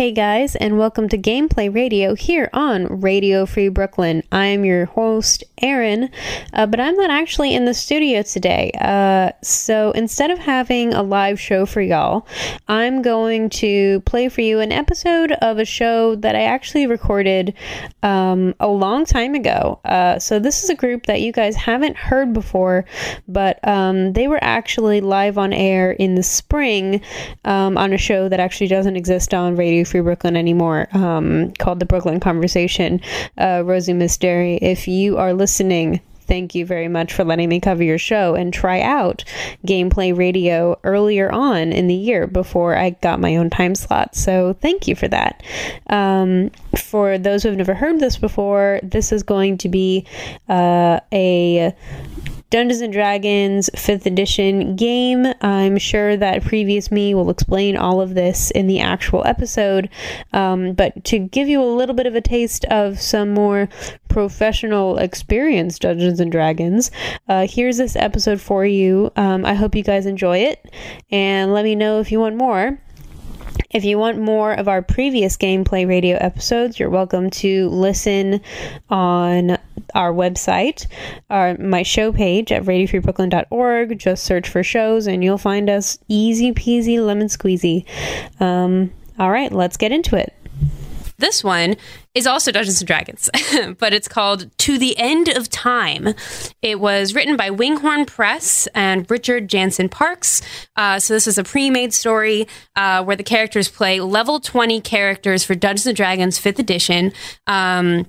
Hey guys, and welcome to Gameplay Radio here on Radio Free Brooklyn. I am your host, Aaron, uh, but I'm not actually in the studio today. Uh, so instead of having a live show for y'all, I'm going to play for you an episode of a show that I actually recorded um, a long time ago. Uh, so this is a group that you guys haven't heard before, but um, they were actually live on air in the spring um, on a show that actually doesn't exist on Radio Free Brooklyn anymore, um, called The Brooklyn Conversation. Uh, Rosie Misteri, if you are listening, thank you very much for letting me cover your show and try out gameplay radio earlier on in the year before I got my own time slot. So thank you for that. Um, for those who have never heard this before, this is going to be uh, a Dungeons and Dragons 5th edition game. I'm sure that previous me will explain all of this in the actual episode. Um, but to give you a little bit of a taste of some more professional experience Dungeons and Dragons, uh, here's this episode for you. Um, I hope you guys enjoy it and let me know if you want more. If you want more of our previous gameplay radio episodes, you're welcome to listen on our website, our my show page at radiofreebrooklyn.org. Just search for shows and you'll find us easy peasy lemon squeezy. Um, all right, let's get into it. This one is also Dungeons and Dragons, but it's called To the End of Time. It was written by Winghorn Press and Richard Jansen-Parkes. Uh, so this is a pre-made story uh, where the characters play level 20 characters for Dungeons and Dragons 5th edition. Um,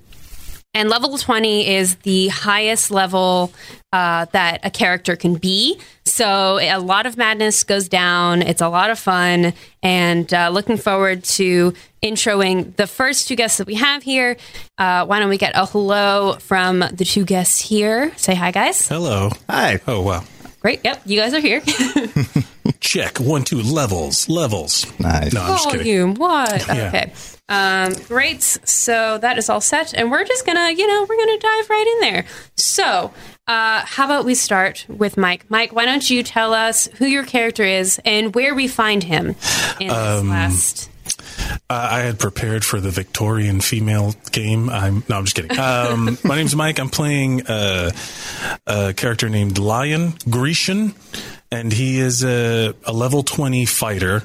and level 20 is the highest level uh, that a character can be. So a lot of madness goes down. It's a lot of fun. And uh, looking forward to introing the first two guests that we have here. Uh, why don't we get a hello from the two guests here? Say hi, guys. Hello. Hi. Oh, wow. Great. Yep. You guys are here. Check. One, two, levels. Levels. Nice. No, I'm just kidding. Volume. What? Yeah. Okay. Um, great. So that is all set, and we're just gonna, you know, we're gonna dive right in there. So, uh, how about we start with Mike? Mike, why don't you tell us who your character is and where we find him in this Um, last? Uh, I had prepared for the Victorian female game. I'm no, I'm just kidding. Um, my name's Mike. I'm playing uh, a character named Lion Grecian, and he is a, a level 20 fighter.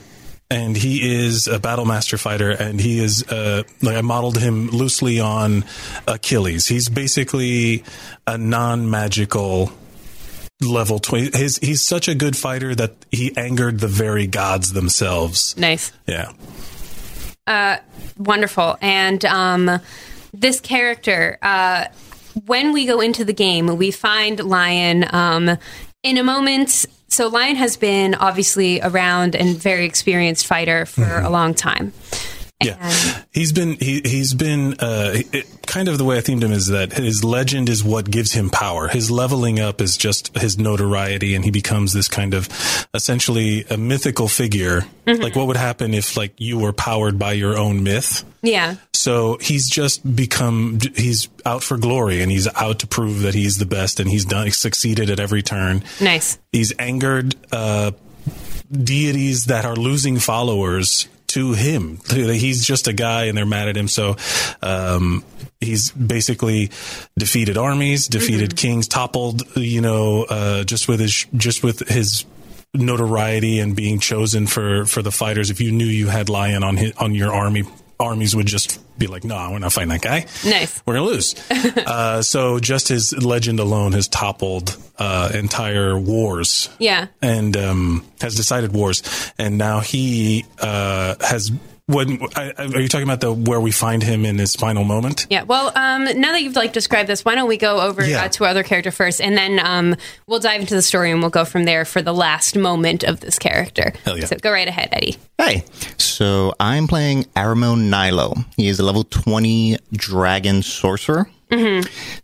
And he is a battle master fighter, and he is uh, like I modeled him loosely on Achilles. He's basically a non-magical level 20. His, he's such a good fighter that he angered the very gods themselves. Nice. Yeah. Uh wonderful. And um, this character, uh, when we go into the game, we find Lion um, in a moment. So, Lion has been obviously around and very experienced fighter for mm-hmm. a long time. Yeah, And- he's been he he's been uh, it, kind of the way I themed him is that his legend is what gives him power. His leveling up is just his notoriety, and he becomes this kind of essentially a mythical figure. Like what would happen if like you were powered by your own myth? Yeah. So he's just become he's out for glory, and he's out to prove that he's the best, and he's done succeeded at every turn. Nice. He's angered uh, deities that are losing followers to him. He's just a guy, and they're mad at him. So um, he's basically defeated armies, defeated kings, toppled. You know, uh, just with his just with his notoriety and being chosen for for the fighters. If you knew you had Lion on his, on your army, armies would just be like, "No, we're not fighting that guy." Nice. we're gonna lose. uh, so just his legend alone has toppled uh, entire wars Yeah. and um, has decided wars. And now he uh, has. When I, I- are you talking about the where we find him in his final moment? Yeah. Well, um, now that you've like described this, why don't we go over Yeah. uh, to our other character first, and then um, we'll dive into the story, and we'll go from there for the last moment of this character. Hell yeah. So go right ahead, Eddie. Hey. So I'm playing Aramon Nilo. He is a level 20 dragon sorcerer.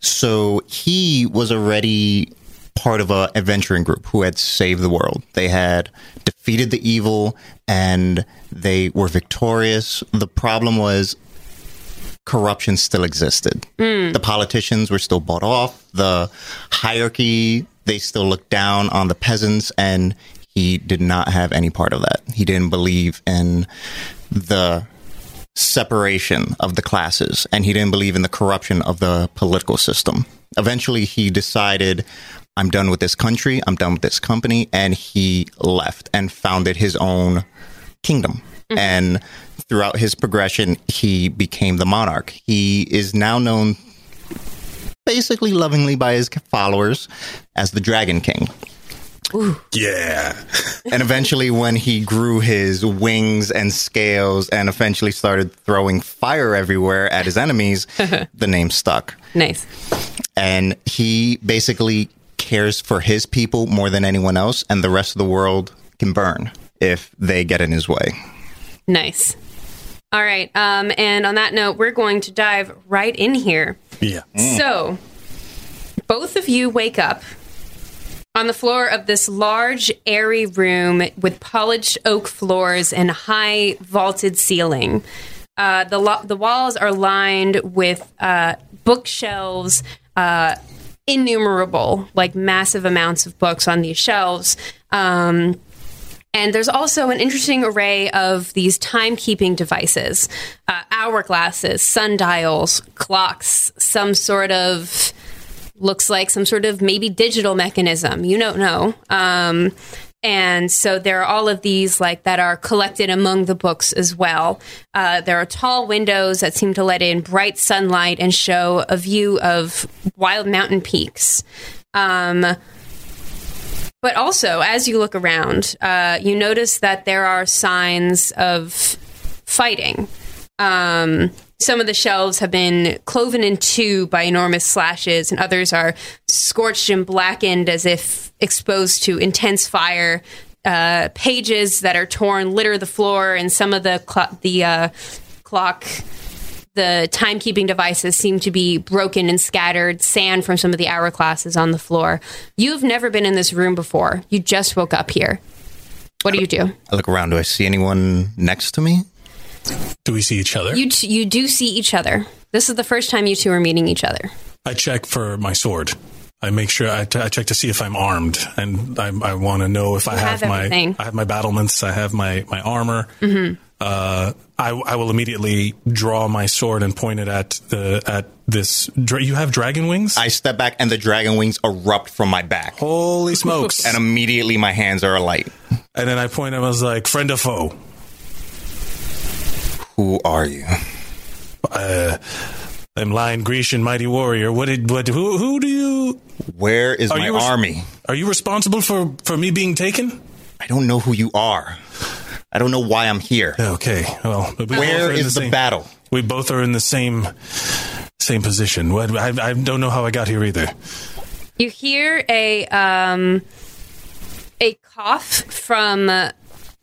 So he was already part of a adventuring group who had saved the world. They had defeated the evil and they were victorious. The problem was corruption still existed. Hmm. The politicians were still bought off. The hierarchy, they still looked down on the peasants, and he did not have any part of that. He didn't believe in the separation of the classes and he didn't believe in the corruption of the political system. Eventually, he decided, I'm done with this country, I'm done with this company, and he left and founded his own kingdom. Mm-hmm. And throughout his progression, he became the monarch. He is now known basically lovingly by his followers as the Dragon King. Yeah. and eventually, when he grew his wings and scales and eventually started throwing fire everywhere at his enemies, the name stuck. Nice. And he basically cares for his people more than anyone else, and the rest of the world can burn if they get in his way. Nice. All right. Um, and on that note, we're going to dive right in here. Yeah. So, both of you wake up on the floor of this large, airy room with polished oak floors and high vaulted ceiling. Uh, the lo- the walls are lined with uh, bookshelves, uh, innumerable, like massive amounts of books on these shelves. Um, and there's also an interesting array of these timekeeping devices uh, hourglasses, sundials, clocks, some sort of looks like some sort of maybe digital mechanism. You don't know. Um, and so there are all of these like that are collected among the books as well. Uh, there are tall windows that seem to let in bright sunlight and show a view of wild mountain peaks. Um, but also, as you look around, uh, you notice that there are signs of fighting. Um, some of the shelves have been cloven in two by enormous slashes, and others are scorched and blackened as if exposed to intense fire. Uh, pages that are torn litter the floor, and some of the cl- the uh, clock the timekeeping devices seem to be broken and scattered, sand from some of the hourglasses on the floor. You've never been in this room before. You just woke up here. What do you do? I look around. Do I see anyone next to me? Do we see each other? You t- you do see each other. This is the first time you two are meeting each other. I check for my sword. I make sure I, t- I check to see if I'm armed, and I, I want to know if I have, have my. I have my battlements. I have my my armor. Uh, I, I will immediately draw my sword and point it at the at this. Dra- you have dragon wings. I step back, and the dragon wings erupt from my back. Holy smokes! And immediately my hands are alight. and then I point. I was like, friend or foe. Who are you? Uh, I'm Lion Grecian, mighty warrior. What did what? Who who do you? Where is Are my you res- army? Are you responsible for for me being taken? I don't know who you are. I don't know why I'm here. Okay. Well, we both Where are in is the same- battle? We both are in the same same position. What? I, I don't know how I got here either. You hear a um, a cough from uh,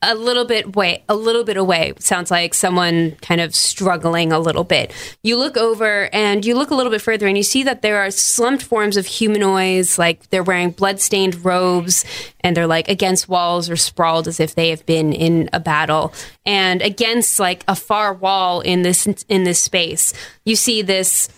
a little bit way, a little bit away. Sounds like someone kind of struggling a little bit. You look over and you look a little bit further, and you see that there are slumped forms of humanoids. Like they're wearing bloodstained robes, and they're like against walls or sprawled as if they have been in a battle. And against like a far wall in this in this space, you see this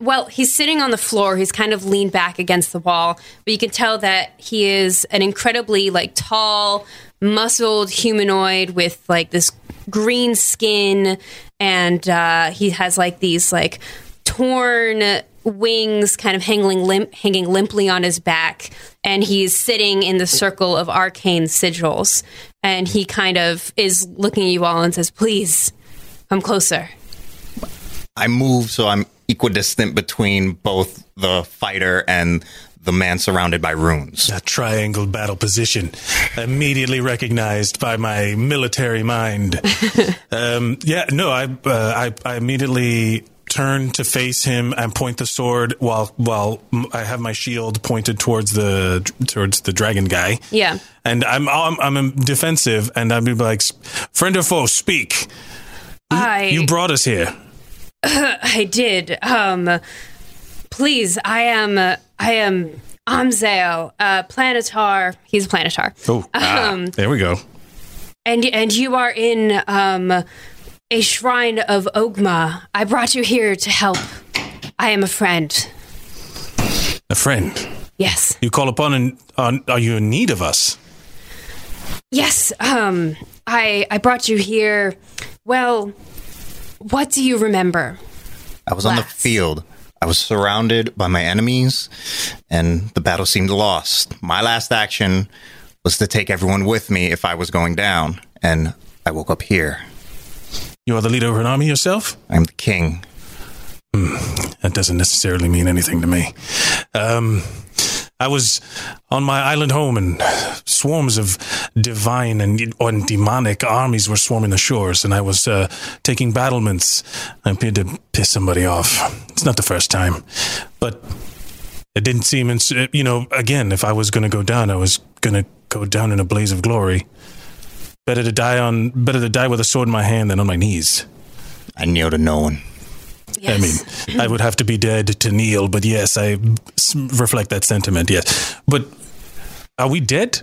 well, he's sitting on the floor. He's kind of leaned back against the wall, but you can tell that he is an incredibly like tall, muscled humanoid with like this green skin, and uh, he has like these like torn wings, kind of hanging limp, hanging limply on his back, and he's sitting in the circle of arcane sigils, and he kind of is looking at you all and says, "Please, come closer." I move so I'm equidistant between both the fighter and the man surrounded by runes. That triangle battle position, immediately recognized by my military mind. um, yeah, no, I, uh, I, I immediately turn to face him and point the sword while while I have my shield pointed towards the towards the dragon guy. Yeah. and I'm I'm, I'm defensive, and I'd be like, friend or foe, speak. I You brought us here. I did. Um, please, I am. Uh, I am Amzael, uh, Planetar. He's a Planetar. Oh, ah, Um, there we go. and and you are in um, a shrine of Ogma. I brought you here to help. I am a friend. A friend. Yes, You call upon and on, are you in need of us? yes. Um, I I brought you here. Well, what do you remember? I was on the field. I was surrounded by my enemies, and the battle seemed lost. My last action was to take everyone with me if I was going down, and I woke up here. You are the leader of an army yourself? I'm the king. That doesn't necessarily mean anything to me. Um, I was on my island home, and swarms of divine and, and demonic armies were swarming the shores, and I was uh, taking battlements. I appeared to piss somebody off. It's not the first time, but it didn't seem. Ins- you know, again, if I was going to go down, I was going to go down in a blaze of glory. Better to die on, better to die with a sword in my hand than on my knees. I kneel to no one. I mean, I would have to be dead to kneel, but yes, I reflect that sentiment. Yes, but are we dead?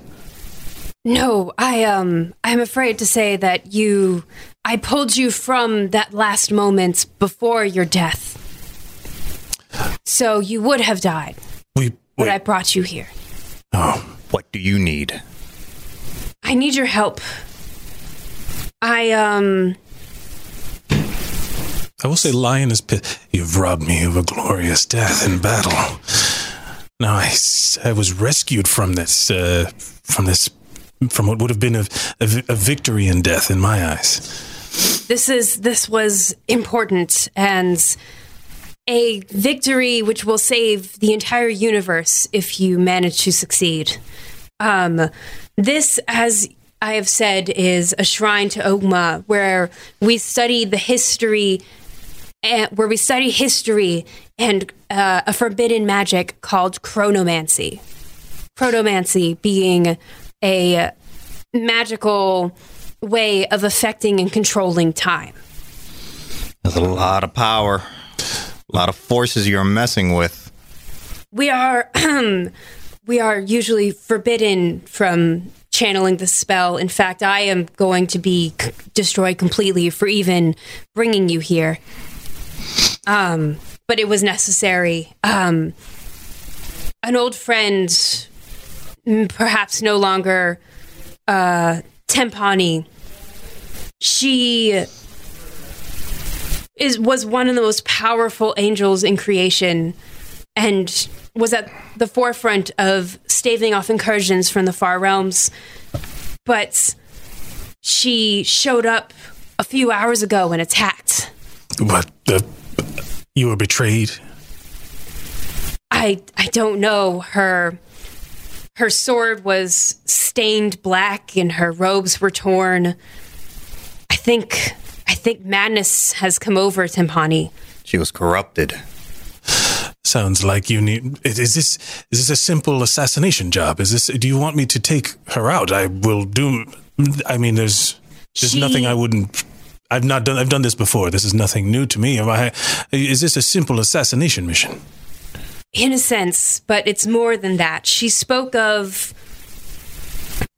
No, I um I'm afraid to say that you I pulled you from that last moment before your death. So you would have died, We but. I brought you here. oh, What do you need? I need your help. I um I will say, Lion is pissed. You've robbed me of a glorious death in battle. No, I, I was rescued from this, uh, from this, from what would have been a, a, a victory in death in my eyes. this is this was important and a victory which will save the entire universe if you manage to succeed. Um, this, as I have said, is a shrine to Ogma, where we study the history, where we study history and uh, a forbidden magic called chronomancy. Chronomancy being a magical way of affecting and controlling time. There's a lot of power, a lot of forces you're messing with. we are we are usually forbidden from channeling the spell in fact i am going to be c- destroyed completely for even bringing you here um but it was necessary um an old friend perhaps no longer uh tempani she is was one of the most powerful angels in creation and was at the forefront of staving off incursions from the far realms. But she showed up a few hours ago and attacked. What? The, you were betrayed? I I don't know her her sword was stained black and her robes were torn. I think I think madness has come over Tempani. She was corrupted. Sounds like you need. Is is this is this a simple assassination job? Is this? Do you want me to take her out? I will do. I mean, there's there's She- nothing I wouldn't. I've not done. I've done this before. This is nothing new to me. Am I, is this a simple assassination mission? in a sense, but it's more than that. She spoke of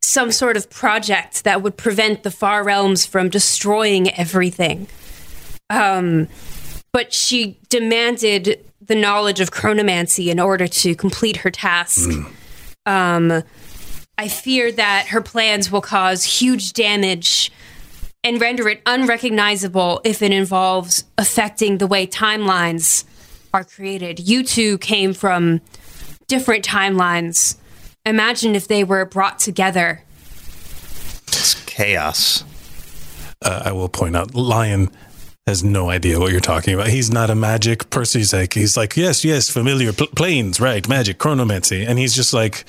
some sort of project that would prevent the far realms from destroying everything. Um, but she demanded the knowledge of chronomancy in order to complete her task. Um, I fear that her plans will cause huge damage and render it unrecognizable if it involves affecting the way timelines are created. You two came from different timelines. Imagine if they were brought together. It's chaos. Uh, I will point out, Lion has no idea what you're talking about. He's not a magic person. He's like, he's like, yes, yes, familiar pl- planes, right? Magic, chronomancy, and he's just like,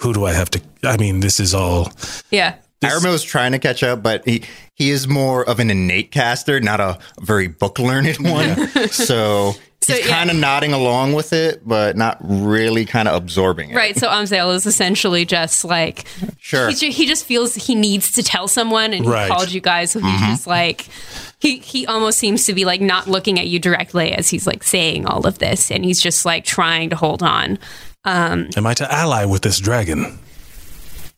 who do I have to? I mean, this is all. Yeah. Aramo's trying to catch up, but he, he is more of an innate caster, not a very book learned one. so So, he's yeah. kind of nodding along with it, but not really kind of absorbing it. Right. So Amzel is essentially just like Sure. he, he just feels he needs to tell someone, and he Right. called you guys. So he's just like he he almost seems to be like not looking at you directly as he's like saying all of this, and he's just like trying to hold on. Um, Am I to ally with this dragon?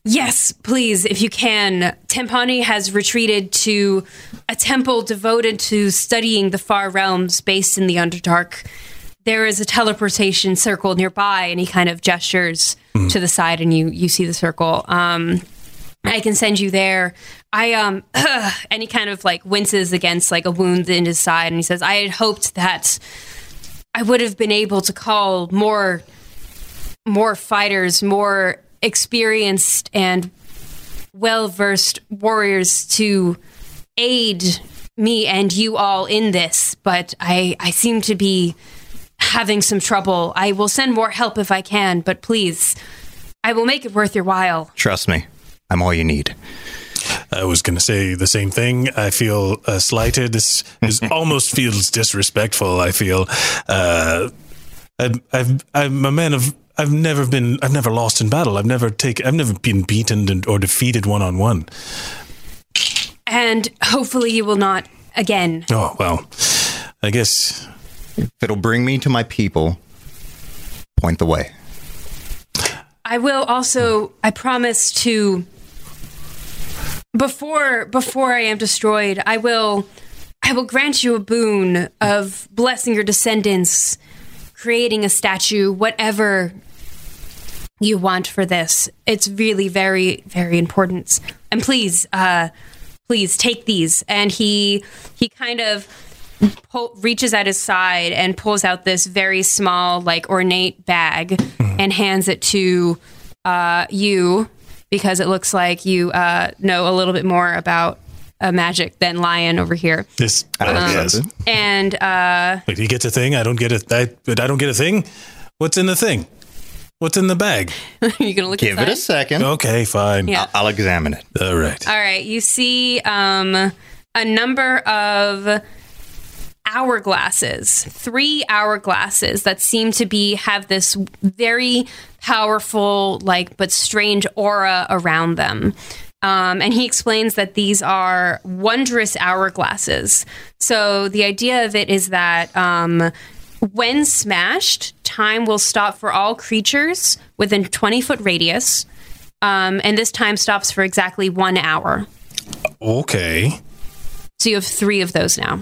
Yes, please, if you can. Tempani has retreated to a temple devoted to studying the far realms based in the Underdark. There is a teleportation circle nearby, and he kind of gestures to the side, and you you see the circle. Um, I can send you there. I um and he kind of like winces against like a wound in his side and he says, I had hoped that I would have been able to call more more fighters, more experienced and well versed warriors to aid me and you all in this, but I, I seem to be having some trouble. I will send more help if I can, but please, I will make it worth your while. Trust me, I'm all you need. I was going to say the same thing. I feel uh, slighted. This is almost feels disrespectful. I feel. Uh, I've, I've, I'm a man of. I've never been. I've never lost in battle. I've never taken. I've never been beaten or defeated one on one. And hopefully you will not again. Oh well. I guess If it'll bring me to my people, point the way. I will also I promise to before before I am destroyed, I will I will grant you a boon of blessing your descendants, creating a statue, whatever you want for this. It's really very very important. And please uh please take these and he he kind of pull, reaches at his side and pulls out this very small, like ornate bag and hands it to uh, you because it looks like you uh, know a little bit more about uh, magic than Lion over here. this. I don't get yes. it. And uh, Like he gets a thing. I don't get it. I don't get a thing. What's in the thing? What's in the bag? you gonna look Give it a second. Okay, fine. Yeah. I'll examine it. All right. All right, you see um, a number of hourglasses, three hourglasses that seem to be have this very powerful, like but strange aura around them. Um, and he explains that these are wondrous hourglasses. So the idea of it is that um, when smashed, time will stop for all creatures within 20 foot radius. Um, and this time stops for exactly one hour. Okay. So you have three of those now.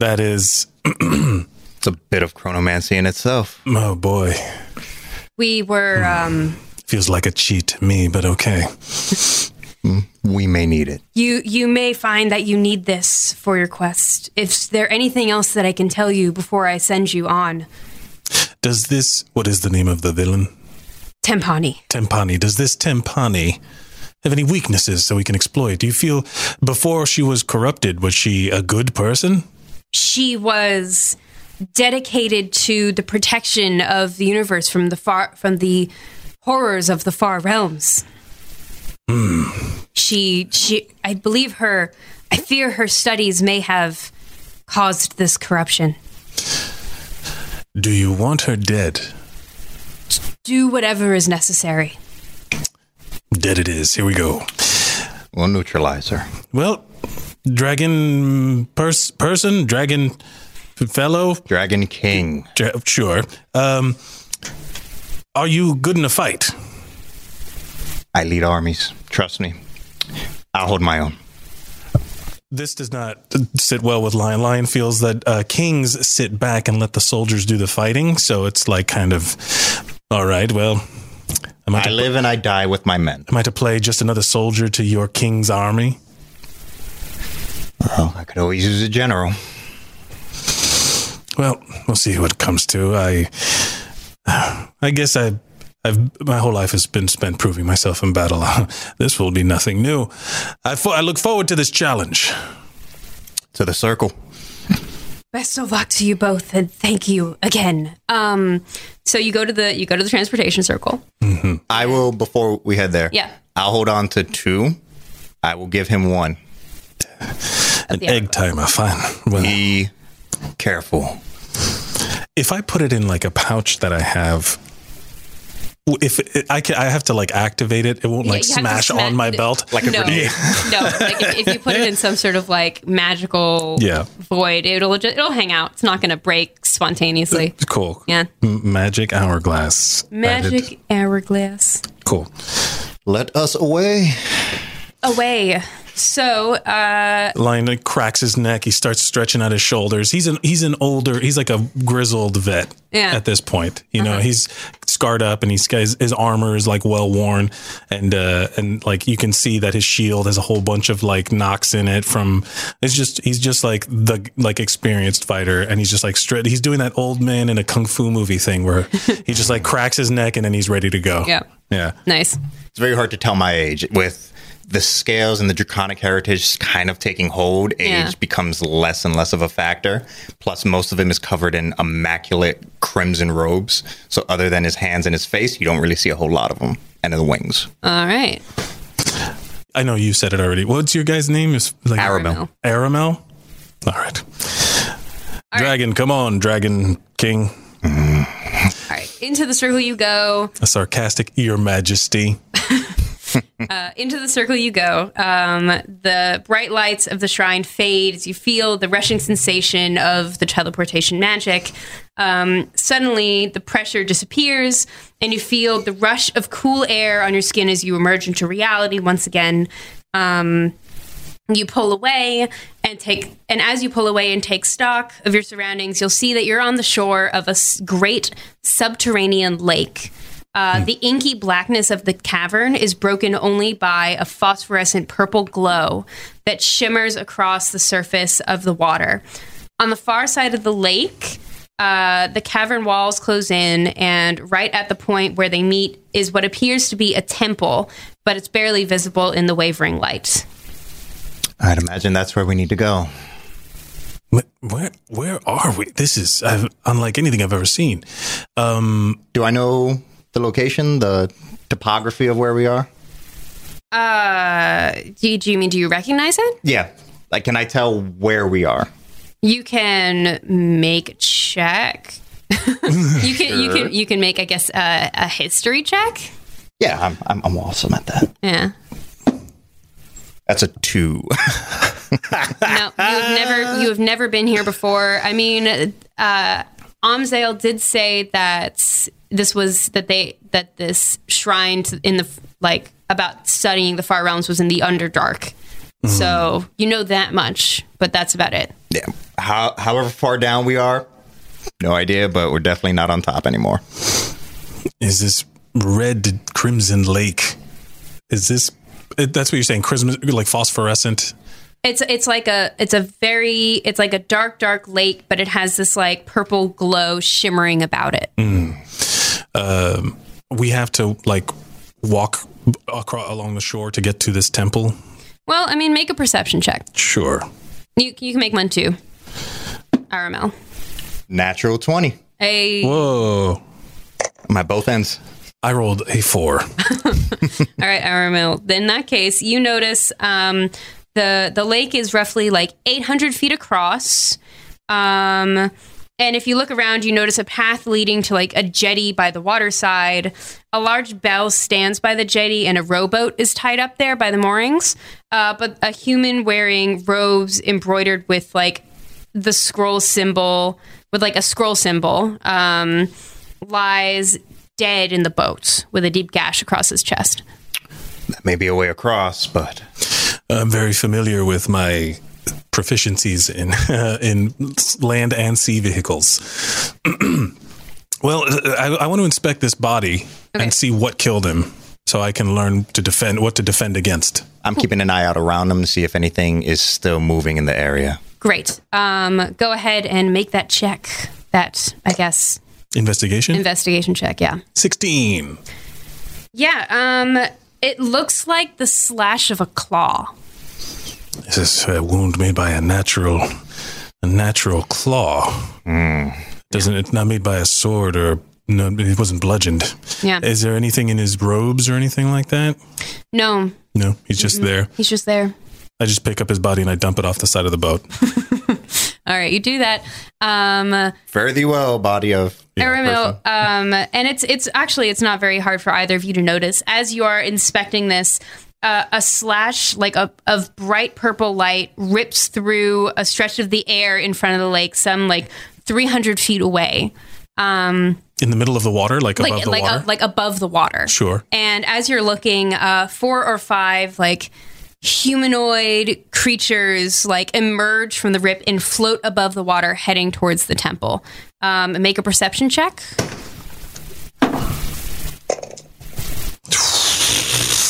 That is. It's a bit of chronomancy in itself. Oh boy. We were, um, Feels like a cheat to me, but okay. We may need it. you you may find that you need this for your quest. If there anything else that I can tell you before I send you on, Does this. What is the name of the villain? Tempani. Tempani. Does this Tempani have any weaknesses so we can exploit? Do you feel before she was corrupted, was she a good person? She was dedicated to the protection of the universe from the far from the horrors of the far realms. Hmm. She she I believe her I fear her studies may have caused this corruption. Do you want her dead? Do whatever is necessary. Dead it is. Here we go. We'll neutralize her. Well, dragon pers- person, dragon fellow, Dragon King. dra- sure. Um, are you good in a fight? I lead armies. Trust me. I'll hold my own. This does not sit well with Lion. Lion feels that uh, kings sit back and let the soldiers do the fighting, so it's like kind of, all right, well, am I, I live and I die with my men. am I to play just another soldier to your king's army? Well, I could always use a general. Well, we'll see what it comes to. I, I guess I, I've my whole life has been spent proving myself in battle. this will be nothing new. I, fo- I look forward to this challenge. To the circle. Best of luck to you both, and thank you again. Um, so you go to the you go to the transportation circle. I will, before we head there, Yeah. I'll hold on to two. I will give him one. An the egg timer, fine. Well, Be careful. if I put it in like a pouch that I have, w- if it, I can, I have to like activate it. It won't like you have to smash sma- on my belt. Like a no, grenade. no. Like if, if you put it in some sort of like magical Yeah. void, it'll just, it'll hang out. It's not going to break spontaneously. Uh, cool. Yeah. M- magic hourglass. Magic Added. hourglass. Cool. Let us away. Away. So, uh, Lion cracks his neck. He starts stretching out his shoulders. He's an he's an older. He's like a grizzled vet Yeah. at this point. You know, he's scarred up and he's his, his armor is like well worn, and uh, and like you can see that his shield has a whole bunch of like knocks in it. From it's just he's just like the like experienced fighter, and he's just like straight. He's doing that old man in a kung fu movie thing where he just like cracks his neck and then he's ready to go. Yeah. yeah. nice. It's very hard to tell my age with the scales and the draconic heritage kind of taking hold. Age Yeah. becomes less and less of a factor. Plus, most of him is covered in immaculate crimson robes. So, other than his hands and his face, you don't really see a whole lot of him And the wings. All right. I know you said it already. What's your guy's name? Is like Aramel. Aramel? All right. Dragon, come on, Dragon King. All right. Into the circle you go. A sarcastic, Your Majesty. into the circle you go. Um, the bright lights of the shrine fade as you feel the rushing sensation of the teleportation magic. Um, suddenly, the pressure disappears, and you feel the rush of cool air on your skin as you emerge into reality once again. Um, you pull away and take and as you pull away and take stock of your surroundings you'll see that you're on the shore of a great subterranean lake uh, the inky blackness of the cavern is broken only by a phosphorescent purple glow that shimmers across the surface of the water on the far side of the lake uh, the cavern walls close in, and right at the point where they meet is what appears to be a temple, but it's barely visible in the wavering light. I'd imagine that's where we need to go. Wh- Where where are we? This is uh, unlike anything I've ever seen. Um, Do I know the location, the topography of where we are? Uh, do, do you mean do you recognize it? Yeah. Like, can I tell where we are? You can make check. you can you can you can make I guess uh, a history check. Yeah, I'm, I'm, I'm awesome at that. Yeah. That's a two. No, you have never you have never been here before. I mean, uh, Amzale did say that this was that they that this shrine to- in the like about studying the far realms was in the Underdark. Mm-hmm. So you know that much, but that's about it. yeah. How, however far down we are, no idea, but we're definitely not on top anymore. is this red crimson lake? Is this? That's what you're saying? Crimson, like phosphorescent. It's it's like a it's a very it's like a dark dark lake, but it has this like purple glow shimmering about it. We have to like walk across along the shore to get to this temple. Well, I mean, make a perception check. Sure. You you can make one too. Aramel. Natural 20. A Whoa! My both ends. I rolled a four. All right, Aramil. In that case, you notice um, the the lake is roughly like 800 feet across. Um, and if you look around, you notice a path leading to like a jetty by the waterside. A large bell stands by the jetty, and a rowboat is tied up there by the moorings. Uh, but a human wearing robes embroidered with like the scroll symbol, with like a scroll symbol, um, lies dead in the boat with a deep gash across his chest. That may be a way across, but I'm very familiar with my proficiencies in in land and sea vehicles. well, I, I want to inspect this body Okay. and see what killed him, so I can learn to defend what to defend against. I'm keeping an eye out around them to see if anything is still moving in the area. Great. Um, go ahead and make that check. That I guess Investigation investigation check. Yeah. sixteen. Yeah. Um, it looks like the slash of a claw. This is a wound made by a natural, a natural claw. Hmm. Doesn't it's not made by a sword or no? It wasn't bludgeoned. Yeah. Is there anything in his robes or anything like that? No, No, he's just there. he's just there. I just pick up his body and I dump it off the side of the boat. All right, you do that. Um, Fare thee well, body of. Aramil, um, and it's it's actually it's not very hard for either of you to notice as you are inspecting this. Uh, a slash like a, of bright purple light rips through a stretch of the air in front of the lake, some like 300 feet away, um, In the middle of the water, like, above the like water. uh, like above the water. sure. And as you're looking, uh, four or five like humanoid creatures like emerge from the rip and float above the water, heading towards the temple. Um, make a perception check.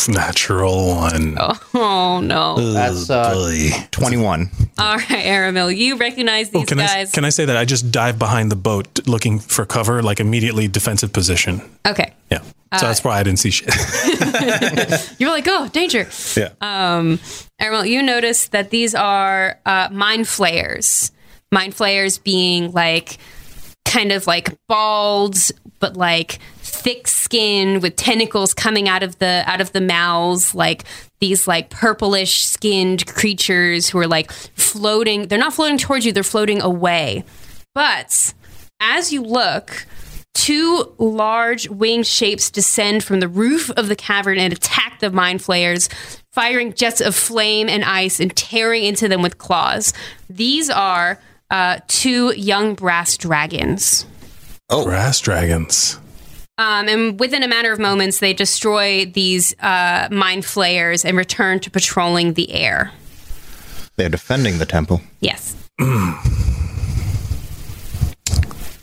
Natural one. Oh no! That's uh, 21. All right, Aramil, you recognize these Oh, Can I, guys? can I say that I just dive behind the boat looking for cover, like immediately defensive position? okay, Yeah. So that's why I didn't see shit. you're like, oh, danger. yeah. Um, you notice that these are uh, mind flayers. Mind flayers being like kind of like bald, but like thick skin with tentacles coming out of the out of the mouths, like these like purplish skinned creatures who are like floating. They're not floating towards you; they're floating away. But as you look, two large winged shapes descend from the roof of the cavern and attack the mind flayers, firing jets of flame and ice and tearing into them with claws. These are uh, two young brass dragons. Oh, brass dragons. Um, and within a matter of moments, they destroy these uh, mind flayers and return to patrolling the air. They're defending the temple. Yes.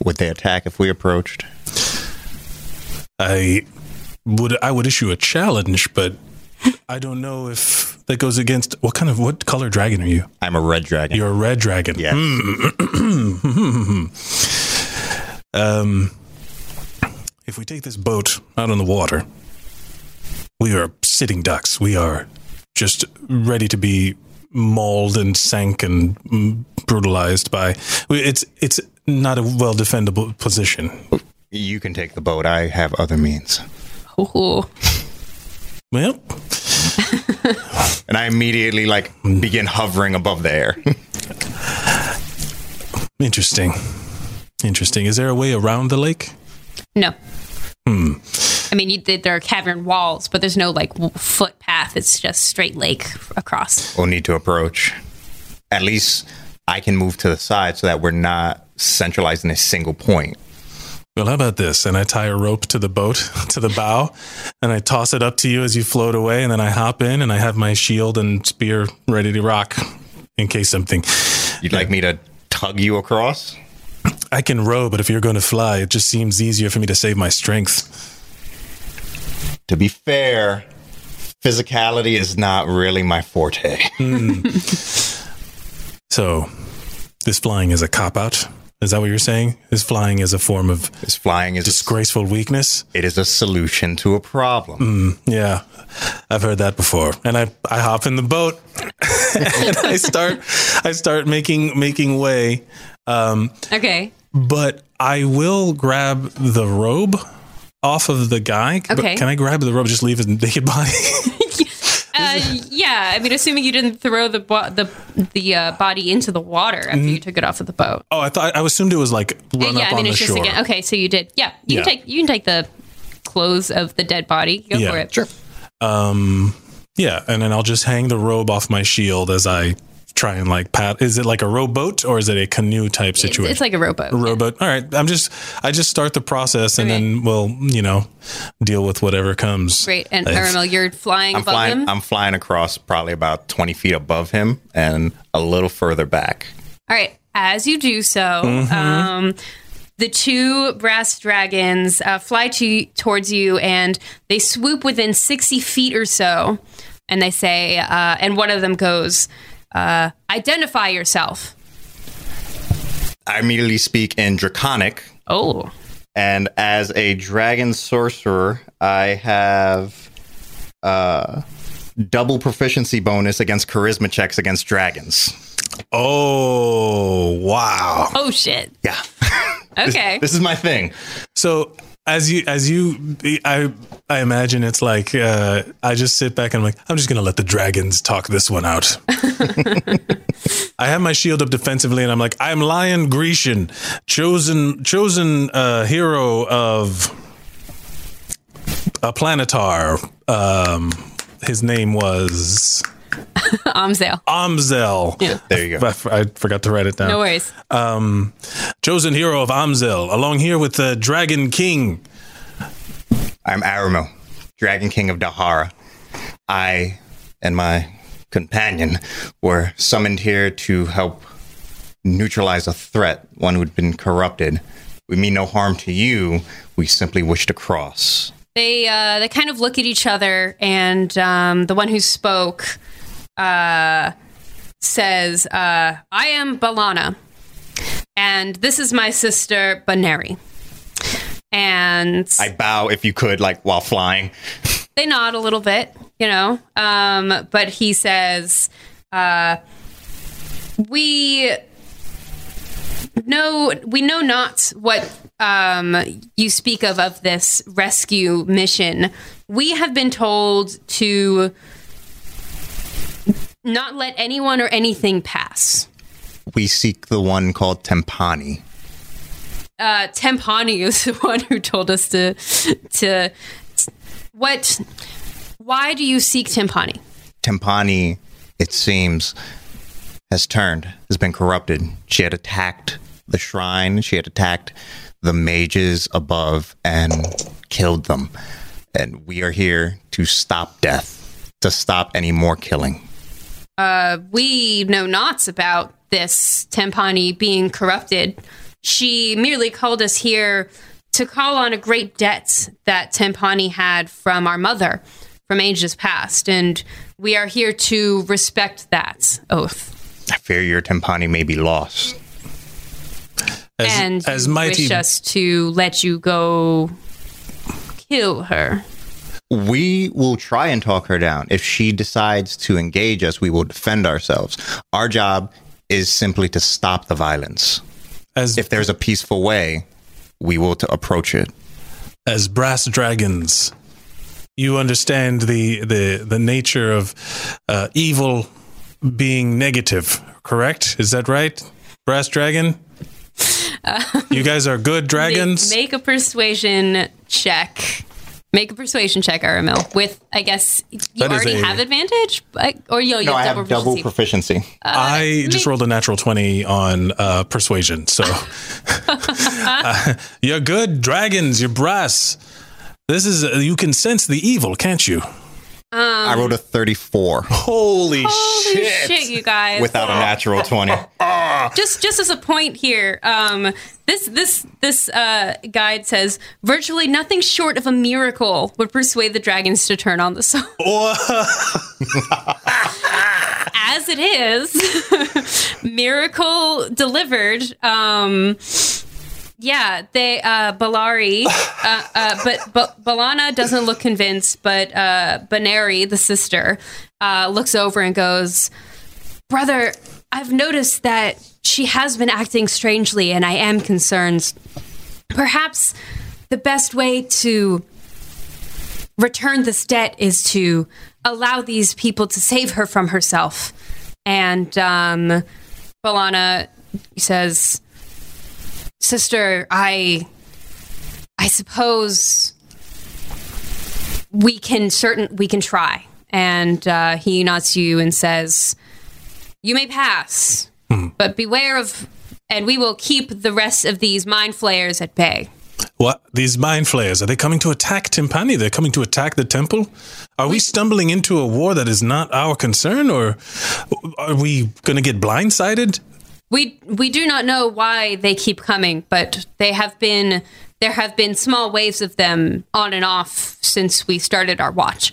Would they attack if we approached? I would I would issue a challenge, but I don't know if that goes against what kind of what color dragon are you? I'm a red dragon. You're a red dragon. yes. Um, if we take this boat out on the water, we are sitting ducks. We are just ready to be mauled and sank and mm, brutalized by. It's it's not a well defendable position. You can take the boat. I have other means. Ooh. Well, And I immediately like begin hovering above the air. interesting. Interesting. Is there a way around the lake? No. Hmm. I mean, you, there are cavern walls, but there's no like footpath. It's just straight lake across. we'll need to approach. At least I can move to the side so that we're not centralized in a single point. Well, how about this? And I tie a rope to the boat, to the bow, and I toss it up to you as you float away. And then I hop in and I have my shield and spear ready to rock in case something. You'd like me to tug you across? I can row, but if you're going to fly, it just seems easier for me to save my strength. To be fair, physicality is not really my forte. Hmm. So, this flying is a cop out. Is that what you're saying? Is flying is a form of is flying is disgraceful weakness? it is a solution to a problem. Yeah, I've heard that before. And I, I hop in the boat and I start I start making making way. Um, Okay. but I will grab the robe off of the guy. But Okay. can I grab the robe? Just leave his naked body. Uh, yeah. I mean, assuming you didn't throw the bo- the the uh, body into the water after you took it off of the boat. oh, I thought I assumed it was like run yeah. up I mean, on the it's just shore. again. Okay, so you did. Yeah. You Yeah. can take you can take the clothes of the dead body. Go Yeah. for it. Sure. Um, yeah, and then I'll just hang the robe off my shield as I try and like pat. Is it like a rowboat or is it a canoe type situation? it's like a rowboat. a rowboat. All right, I'm just I just start the process and Okay. then we'll you know deal with whatever comes. Great. And If- Aramil, you're flying I'm above flying him. I'm flying across probably about 20 feet above him and a little further back. All right. As you do so, Mm-hmm. um, the two brass dragons uh, fly to towards you, and they swoop within sixty feet or so, and they say, uh, and one of them goes, uh, "Identify yourself." I immediately speak in draconic Oh, and as a dragon sorcerer, I have uh double proficiency bonus against charisma checks against dragons. Oh wow! oh shit. Yeah. Okay. This is my thing. So as you as you I I imagine it's like uh, I just sit back and I'm like I'm just gonna let the dragons talk this one out. I have my shield up defensively and I'm like I'm Lion Grecian, chosen chosen uh, hero of a planetar. Um, his name was Amzel. Amzel. Yeah. There you go. I forgot to write it down. No worries. um, chosen hero of Amzel, along here with the Dragon King. I'm Aramo, Dragon King of Dahara. I and my companion were summoned here to help neutralize a threat, one who'd been corrupted. We mean no harm to you. We simply wish to cross. They uh, they kind of look at each other, and um, the one who spoke uh, says, uh, "I am Balana, and this is my sister Baneri." And I bow if you could, like while flying. they nod a little bit, you know. Um, but he says, uh, "We know we know not what um, you speak of of this rescue mission. We have been told to not let anyone or anything pass." We seek the one called Tempani. uh, Tempani is the one who told us to to what. Why do you seek Tempani? Tempani, it seems, has turned, has been corrupted. She had attacked the shrine, she had attacked the mages above and killed them. And we are here to stop death, to stop any more killing. Uh, we know nots about this Tempani being corrupted. She merely called us here to call on a great debt that Tempani had from our mother from ages past, and we are here to respect that oath. I fear your Tempani may be lost. As, and as you mighty wish us to let you go kill her. We will try and talk her down. If she decides to engage us, we will defend ourselves. Our job is simply to stop the violence. as If there's a peaceful way, we will to approach it. as brass dragons, you understand the the the nature of uh, evil being negative. Correct? Is that right, brass dragon? you guys are good dragons. Make, make a persuasion check. Make a persuasion check, Aramil. With, I guess, you That is already a- have advantage, but- or you, you No, I have have double double proficiency. proficiency. I just rolled a natural 20 on uh, persuasion. So Uh, you're good dragons, you're brass. This is, uh, you can sense the evil, can't you? I rolled a 34 Holy, Holy shit, you guys! without a natural 20. just just as a point here, um, this this this uh, guide says virtually nothing short of a miracle would persuade the dragons to turn on the soul. As it is, miracle delivered. Um, yeah, they uh, Balari, uh, uh, but but Balana doesn't look convinced, but uh, Baneri, the sister, uh, looks over and goes, "Brother, I've noticed that she has been acting strangely, and I am concerned. Perhaps the best way to return this debt is to allow these people to save her from herself." And um, Balana says, "Sister, I, I suppose." we can certain we can try and uh, he nods to you and says you may pass but beware of and we will keep the rest of these mind flayers at bay What? These mind flayers, are they coming to attack Tempani? They're coming to attack the temple? Are we stumbling into a war that is not our concern, or are we going to get blindsided? We we do not know why they keep coming but they have been there have been small waves of them on and off since we started our watch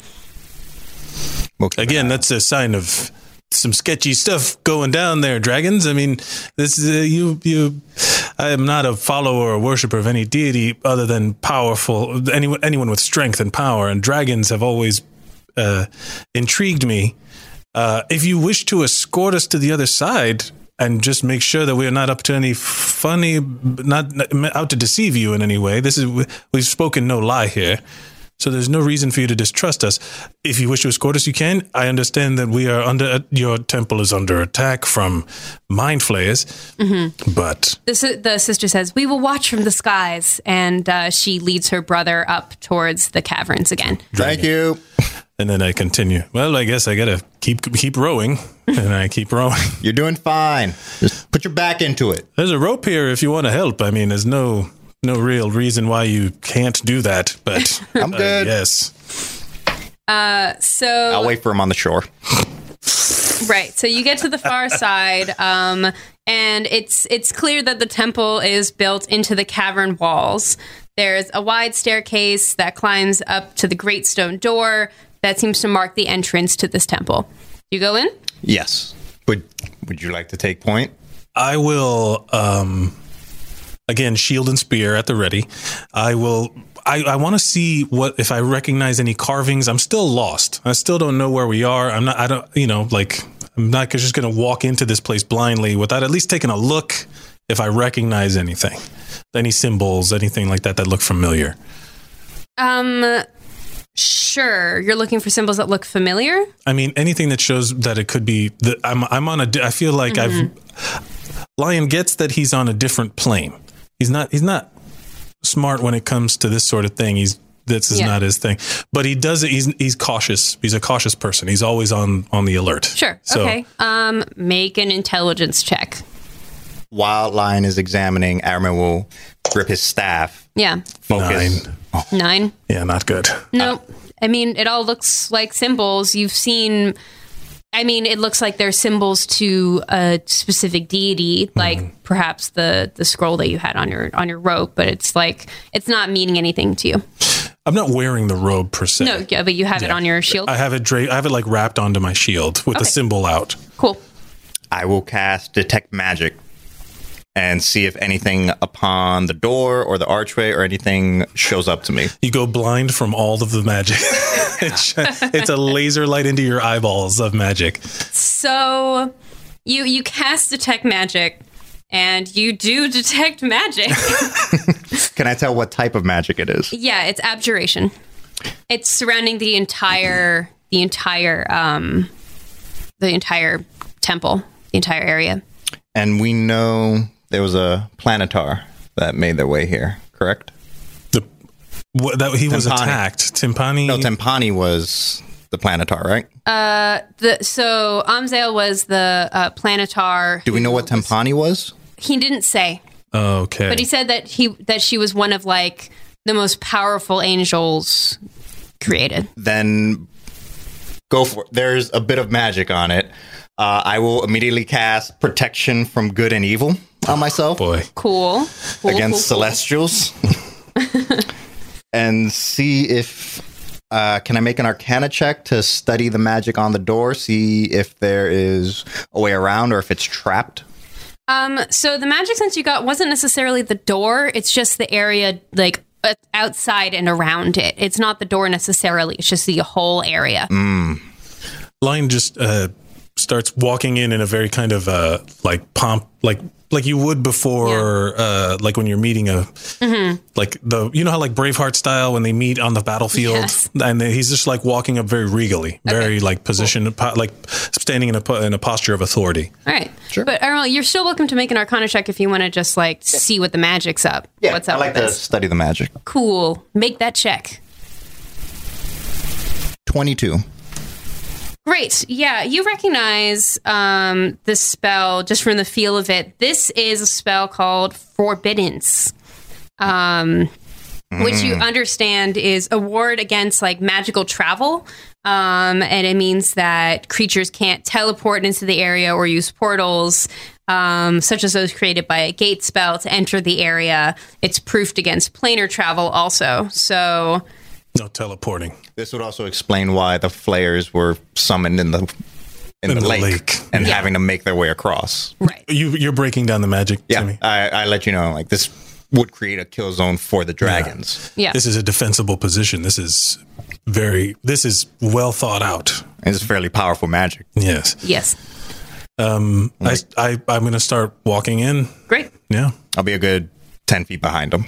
Okay. Again, that's a sign of some sketchy stuff going down there, dragons. I mean, this is uh, you. You, I am not a follower or worshiper of any deity other than powerful anyone anyone with strength and power. And dragons have always uh, intrigued me. Uh, if you wish to escort us to the other side and just make sure that we are not up to any funny, not, not out to deceive you in any way, this is we've spoken no lie here. So there's no reason for you to distrust us. If you wish to escort us, you can. I understand that we are under your temple is under attack from mind flayers, but the, the sister says we will watch from the skies and uh, she leads her brother up towards the caverns again Thank you. And then I continue. Well, I guess I gotta keep keep rowing, and I keep rowing. You're doing fine. Just put your back into it. There's a rope here if you want to help. I mean, there's no no real reason why you can't do that, but I'm uh, good. yes. Uh, so I'll wait for him on the shore. Right. So you get to the far side, um, and it's it's clear that the temple is built into the cavern walls. There's a wide staircase that climbs up to the great stone door that seems to mark the entrance to this temple. You go in. Yes. Would Would you like to take point? I will um again shield and spear at the ready. I will I, I want to see what if I recognize any carvings. I'm still lost. I still don't know where we are. I'm not I don't you know like I'm not just going to walk into this place blindly without at least taking a look if I recognize anything. Any symbols, anything like that that look familiar. Um, sure. You're looking for symbols that look familiar. I mean, anything that shows that it could be that I'm I'm on a. I di- I feel like I've Lion gets that he's on a different plane. He's not he's not smart when it comes to this sort of thing. He's this is Yeah. not his thing. But he does it. He's he's cautious. He's a cautious person. He's always on on the alert. Sure. So, okay. Um, make an intelligence check. While Lion is examining, Aramil will grip his staff, Yeah. focus. Nine. Oh. Nine. Yeah, not good. Nope. I mean, it all looks like symbols. You've seen. I mean, it looks like they're symbols to a specific deity, like mm-hmm. perhaps the the scroll that you had on your on your rope. But it's like it's not meaning anything to you. I'm not wearing the robe per se. No, yeah, but you have it on your shield. I have it dra- I have it like wrapped onto my shield with the symbol out. cool. I will cast Detect Magic and see if anything upon the door or the archway or anything shows up to me. You go blind from all of the magic. it's, it's a laser light into your eyeballs of magic. So you you cast detect magic, and you do detect magic. Can I tell what type of magic it is? yeah, it's abjuration. It's surrounding the entire the entire um the entire temple, the entire area. And we know there was a planetar that made their way here, correct? The what, that he was attacked. Tempani. No, Tempani was the planetar, right? Uh, the so Amzael was the uh, planetar. Do we know what Tempani was? He didn't say, okay. but he said that he that she was one of like the most powerful angels created. Then go for it. There's a bit of magic on it. Uh, I will immediately cast protection from good and evil on myself Boy, Cool. Cool, against cool, cool. celestials and see if uh, can I make an arcana check to study the magic on the door, see if there is a way around or if it's trapped. Um, so the magic sense you got wasn't necessarily the door. It's just the area like uh, outside and around it. It's not the door necessarily. It's just the whole area. Lion just uh, starts walking in in a very kind of uh, like pomp, like like you would before, uh, like when you're meeting a Mm-hmm. like the you know how like Braveheart style when they meet on the battlefield, Yes. and he's just like walking up very regally, very like positioned, po- like standing in a in a posture of authority. All right. Sure. But Arnold, you're still welcome to make an Arcana check if you want to just like see what the magic's up. Yeah, What's up I like with to this? study the magic. Cool. Make that check. 22. Great. Yeah, you recognize um, this spell just from the feel of it. This is a spell called Forbiddance, um, which you understand is a ward against like magical travel. Um, and it means that creatures can't teleport into the area or use portals, um, such as those created by a gate spell, to enter the area. It's proofed against planar travel also. So, No teleporting. This would also explain why the flayers were summoned in the in, In the, the lake, lake. and Yeah. having to make their way across. right. You you're breaking down the magic. Yeah, to me. I, I let you know like this would create a kill zone for the dragons. Yeah. This is a defensible position. This is very. This is well thought out. It's fairly powerful magic. Yes. yes. Um, I, I I'm gonna start walking in. Great. Yeah. I'll be a good ten feet behind them.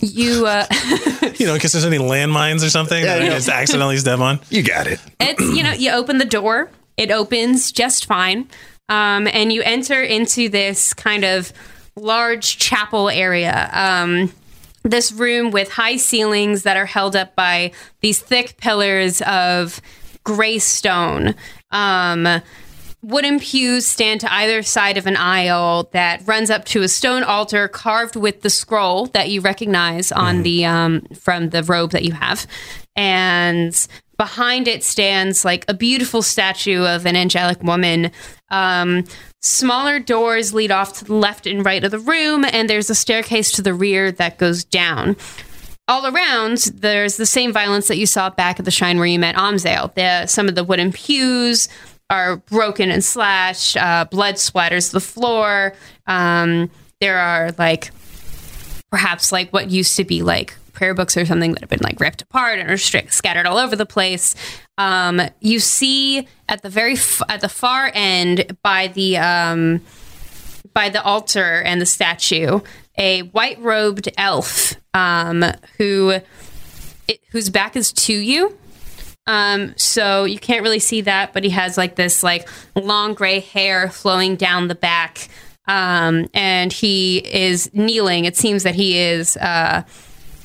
You, uh, You know, in case there's any landmines or something that I yeah. just accidentally step on. You got it. it's you know you open the door it opens just fine um, and you enter into this kind of large chapel area um, this room with high ceilings that are held up by these thick pillars of gray stone um, Wooden pews stand to either side of an aisle that runs up to a stone altar carved with the scroll that you recognize on the um, from the robe that you have, and behind it stands like a beautiful statue of an angelic woman. Um, smaller doors lead off to the left and right of the room, and there's a staircase to the rear that goes down. All around, there's the same violence that you saw back at the shrine where you met Amzale. The, some of the wooden pews are broken and slashed. Uh, blood splatters the floor. Um, there are like perhaps like what used to be like prayer books or something that have been like ripped apart and are scattered all over the place. Um, you see at the very f- at the far end by the um, by the altar and the statue a white robed elf um, who it, whose back is to you. Um, so you can't really see that, but he has like this like long gray hair flowing down the back. Um, and he is kneeling. It seems that he is uh,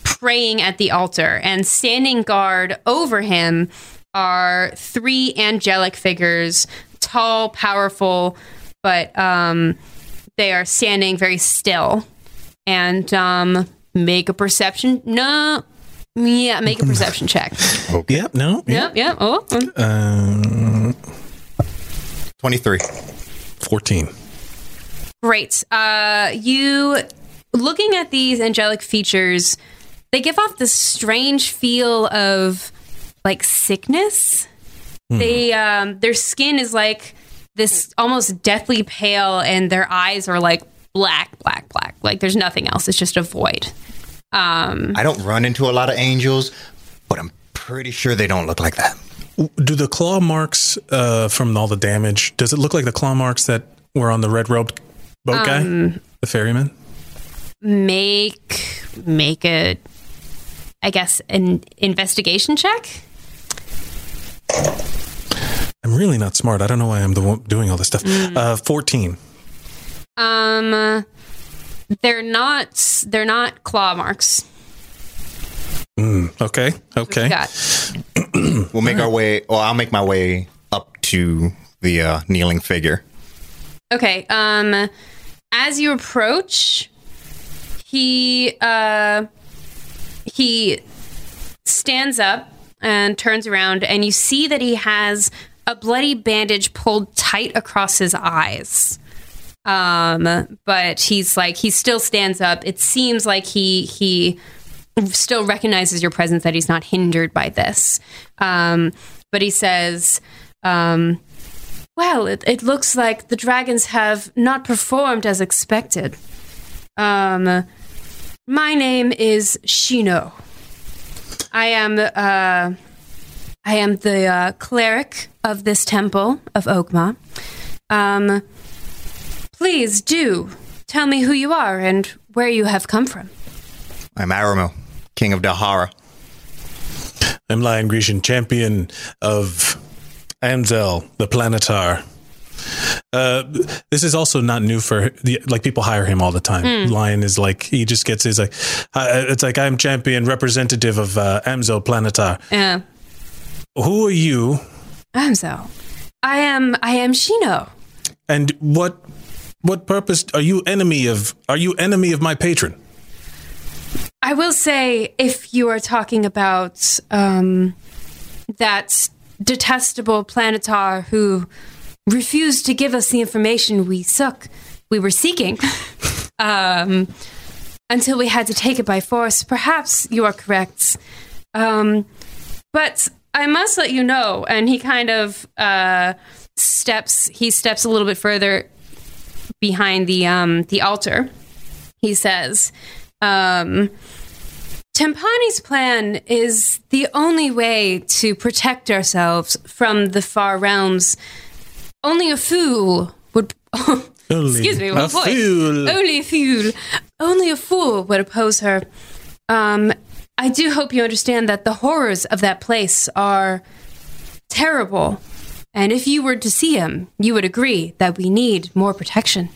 praying at the altar, and standing guard over him are three angelic figures, tall, powerful, but um, they are standing very still. And um, make a perception. No, yeah, make a perception check. Yep. No. Yep, yep. Oh, mm. Um, 23. Fourteen. Great. Uh, you looking at these angelic features, they give off this strange feel of like sickness. They um, their skin is like this almost deathly pale, and their eyes are like black, black, black. Like there's nothing else. It's just a void. Um, I don't run into a lot of angels, but I'm pretty sure they don't look like that. Do the claw marks uh, from all the damage? Does it look like the claw marks that were on the red robed boat guy, the ferryman? make make a, I guess, an investigation check. I'm really not smart. I don't know why I'm the one doing all this stuff. Uh, Fourteen. Um, they're not. They're not claw marks. Okay. Okay. We'll make our way, or I'll make my way up to the uh, kneeling figure. Okay. Um, as you approach, he uh, he stands up and turns around, and you see that he has a bloody bandage pulled tight across his eyes. Um, but he's like he still stands up. It seems like he he still recognizes your presence that he's not hindered by this. Um, but he says, um, well, it, it looks like the dragons have not performed as expected. Um, my name is Shino. I am uh, I am the uh, cleric of this temple of Ogma. Um, please do tell me who you are and where you have come from. I'm Aramil, king of Dahara. I'm Lion Grecian, champion of Anzel, the Planetar. Uh, this is also not new for the like people hire him all the time. Lion is like he just gets his like uh, it's like I'm champion representative of uh, Amzel Planetar. Yeah. Who are you, Amzo. I am I am Shino. and what what purpose are you enemy of? Are you enemy of my patron? I will say, if you are talking about um, that detestable planetar who refused to give us the information we suck, we were seeking, um, until we had to take it by force, perhaps you are correct. Um, but I must let you know, and he kind of uh, steps. He steps a little bit further behind the um, the altar. He says. Um, Tempani's plan is the only way to protect ourselves from the far realms. Only a fool would. excuse me, a voice. fool. Only a fool. Only a fool would oppose her. Um, I do hope you understand that the horrors of that place are terrible. And if you were to see him, you would agree that we need more protection.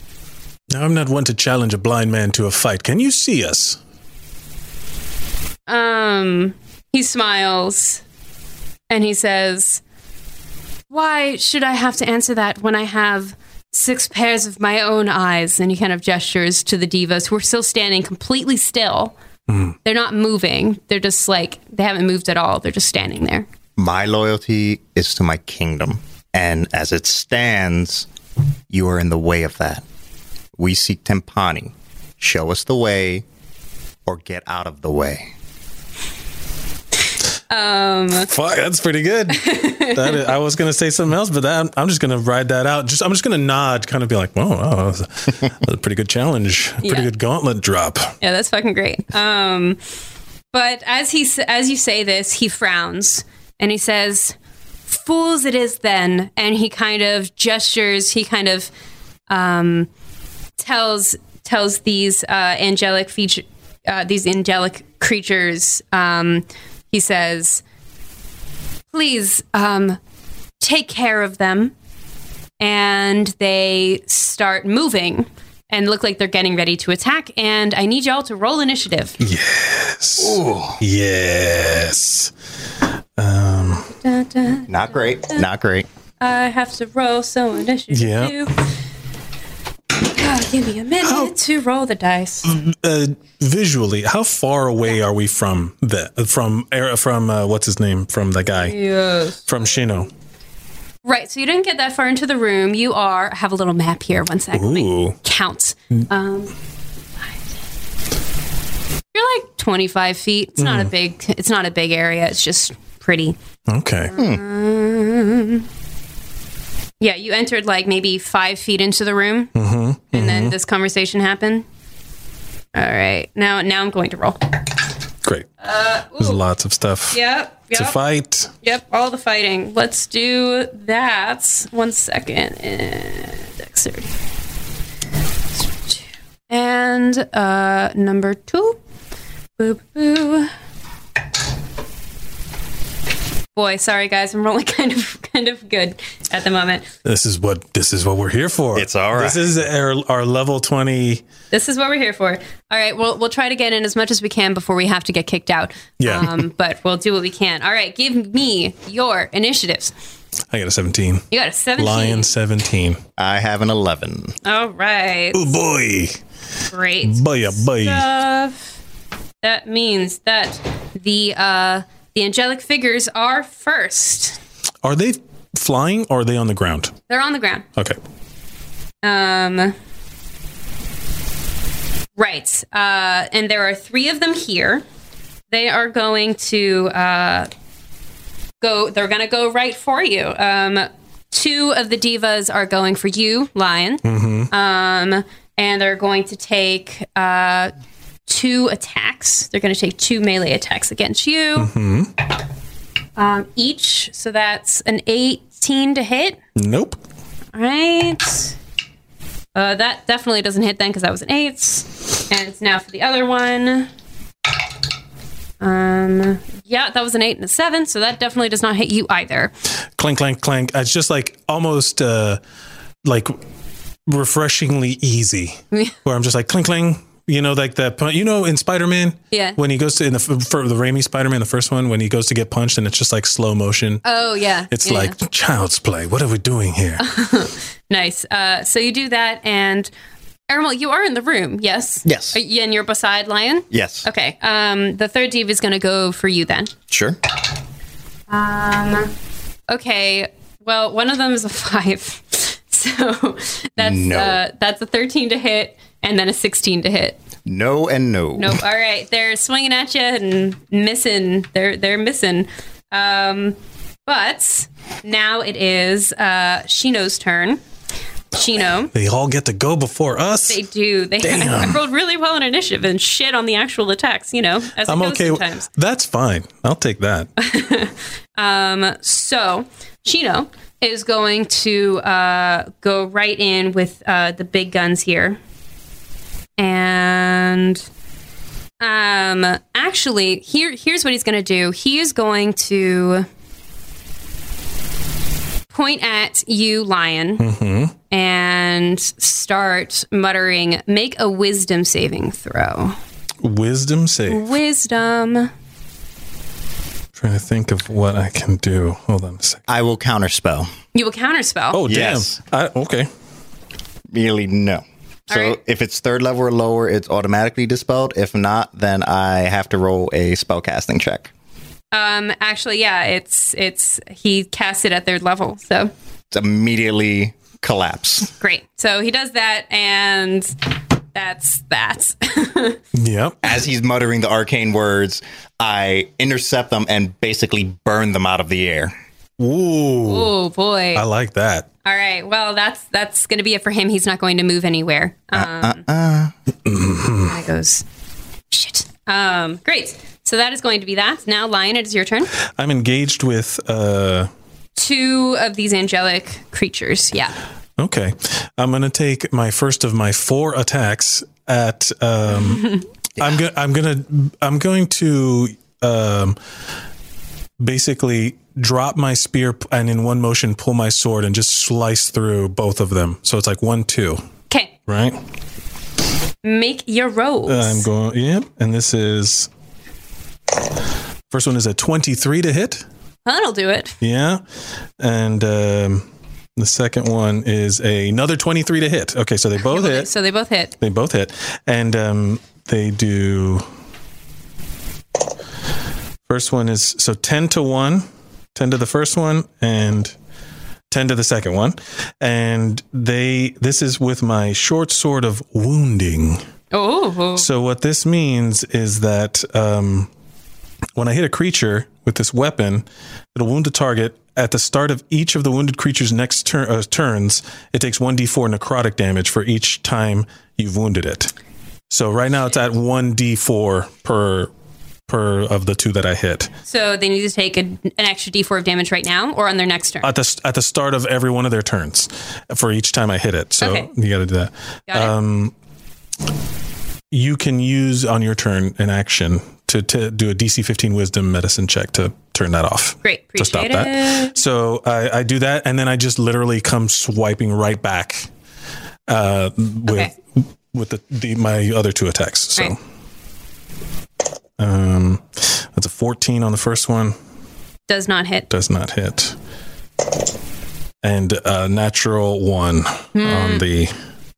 Now, I'm not one to challenge a blind man to a fight. Can you see us? Um, he smiles and he says, Why should I have to answer that when I have six pairs of my own eyes? And he kind of gestures to the devas who are still standing completely still. They're not moving. They're just like, they haven't moved at all. They're just standing there. My loyalty is to my kingdom, and as it stands, you are in the way of that. We seek Tempani. Show us the way, or get out of the way. Fuck, that's pretty good. that is, I was gonna say something else, but that, I'm just gonna ride that out. Just I'm just gonna nod, kind of be like, "Whoa, wow, that was a, that was a pretty good challenge, pretty Yeah. good gauntlet drop." Yeah, that's fucking great. Um, but as he as you say this, he frowns and he says, "Fools it is then." And he kind of gestures. He kind of um, tells tells these uh, angelic feature uh, these angelic creatures. Um, he says, "Please um, take care of them." and they start moving and look like they're getting ready to attack. And I need y'all to roll initiative. Yes. Um, Da, da. Not great. Not great. I have to roll so initiative. Yeah. Oh, give me a minute to roll the dice. uh, visually, how far away are we from the from Era- from uh, what's his name from the guy Yes. from Shino? Right, so you didn't get that far into the room. You are I have a little map here. One second. Let me count. Um, you're like 25 feet. It's not a hmm. big. It's not a big area. It's just pretty. Okay. Um, yeah, you entered like maybe five feet into the room, mm-hmm. and then mm-hmm. this conversation happened. All right, now now I'm going to roll. Great. There's lots of stuff Yep, to yep, fight. yep. All the fighting. Let's do that. One second. And dexterity. And uh, number two. Boo boo. Boy, sorry guys, I'm rolling kind of kind of good at the moment. This is what this is what we're here for. It's all right. This is our, our level twenty. This is what we're here for. All right, we'll we'll try to get in as much as we can before we have to get kicked out. Yeah. Um, but we'll do what we can. All right, give me your initiatives. I got a seventeen. You got a 17. Lion seventeen. I have an 11. All right. Oh boy, Great. boy, oh boy. Stuff. That means that the uh the angelic figures are first. Are they flying or are they on the ground? They're on the ground. Okay. Um Right. Uh and there are 3 of them here. They are going to uh go they're going to go right for you. Um two of the devas are going for you, Lion. Um and they're going to take uh two attacks. They're going to take two melee attacks against you. Um each, so that's an 18 to hit. Nope. All right. Uh, that definitely doesn't hit then because that was an eight. And it's now for the other one. Um, yeah, that was an eight and a seven, so that definitely does not hit you either. Clank, clank, clank. It's just like almost uh like refreshingly easy. Where I'm just like clink, clink. You know, like that. pun- You know, in Spider Man, Yeah. when he goes to in the for the Raimi Spider Man, the first one, when he goes to get punched, and it's just like slow motion. Oh yeah, It's yeah. like child's play. What are we doing here? nice. Uh, so you do that, and Ermal, you are in the room. Yes. Yes. Are you- and you're beside Lion. Yes. Okay. Um, the third deva is going to go for you then. Sure. Um. Okay. Well, one of them is a five, so that's No. uh, that's a thirteen to hit, and then a sixteen to hit. No and no. Nope. All right, they're swinging at you and missing. They're they're missing. Um, but now it is uh, Shino's turn. Shino, they all get to go before us. they do. They Damn. I rolled really well in initiative and shit on the actual attacks. You know, as I'm goes okay. sometimes. That's fine. I'll take that. um. So Shino is going to uh, go right in with uh, the big guns here, and um, actually, here here's what he's going to do. He is going to point at you, lion, and start muttering, "Make a wisdom saving throw." Wisdom save. Wisdom. Trying to think of what I can do. Hold on a second. I will counterspell. You will counterspell. Oh Yes. damn. I, okay. Merely no. So right. if it's third level or lower, it's automatically dispelled. If not, then I have to roll a spellcasting check. Um, actually, yeah, it's it's he casts it at third level, so It's immediately collapse. great. So he does that, and that's that. Yep. As he's muttering the arcane words, I intercept them and basically burn them out of the air. Ooh. oh boy! I like that. All right, well that's that's going to be it for him. He's not going to move anywhere. Um, That goes shit. Um, great. So that is going to be that. Now, Lion, it is your turn. I'm engaged with uh Two of these angelic creatures. Yeah. okay. I'm going to take my first of my four attacks at um I'm go- I'm going to I'm going to um basically drop my spear and in one motion pull my sword and just slice through both of them. So it's like 1 2, Okay. right? Make your rolls. I'm going yep, and this is First one is a 23 to hit. That'll do it. Yeah. And um, the second one is a, another 23 to hit. Okay, so they both hit. So they both hit. They both hit. And um, they do. First one is so 10 to 1, 10 to the first one, and 10 to the second one. And they, this is with my short sword of wounding. Oh. So what this means is that um, when I hit a creature with this weapon, it'll wound a target. At the start of each of the wounded creature's next tur- uh, turns, it takes 1d4 necrotic damage for each time you've wounded it. So right now it's at 1d4 per per of the two that I hit. So they need to take a, an extra d4 of damage right now or on their next turn. At the at the start of every one of their turns for each time I hit it. So Okay. you got to do that. It. Um, you can use on your turn an action to, to do a DC 15 Wisdom Medicine check to turn that off. Great. To stop Appreciate that. So I, I do that, and then I just literally come swiping right back uh, with Okay. with the, the my other two attacks. So Right. Um, that's a 14 on the first one, Does not hit. does not hit, and a natural one Hmm. on the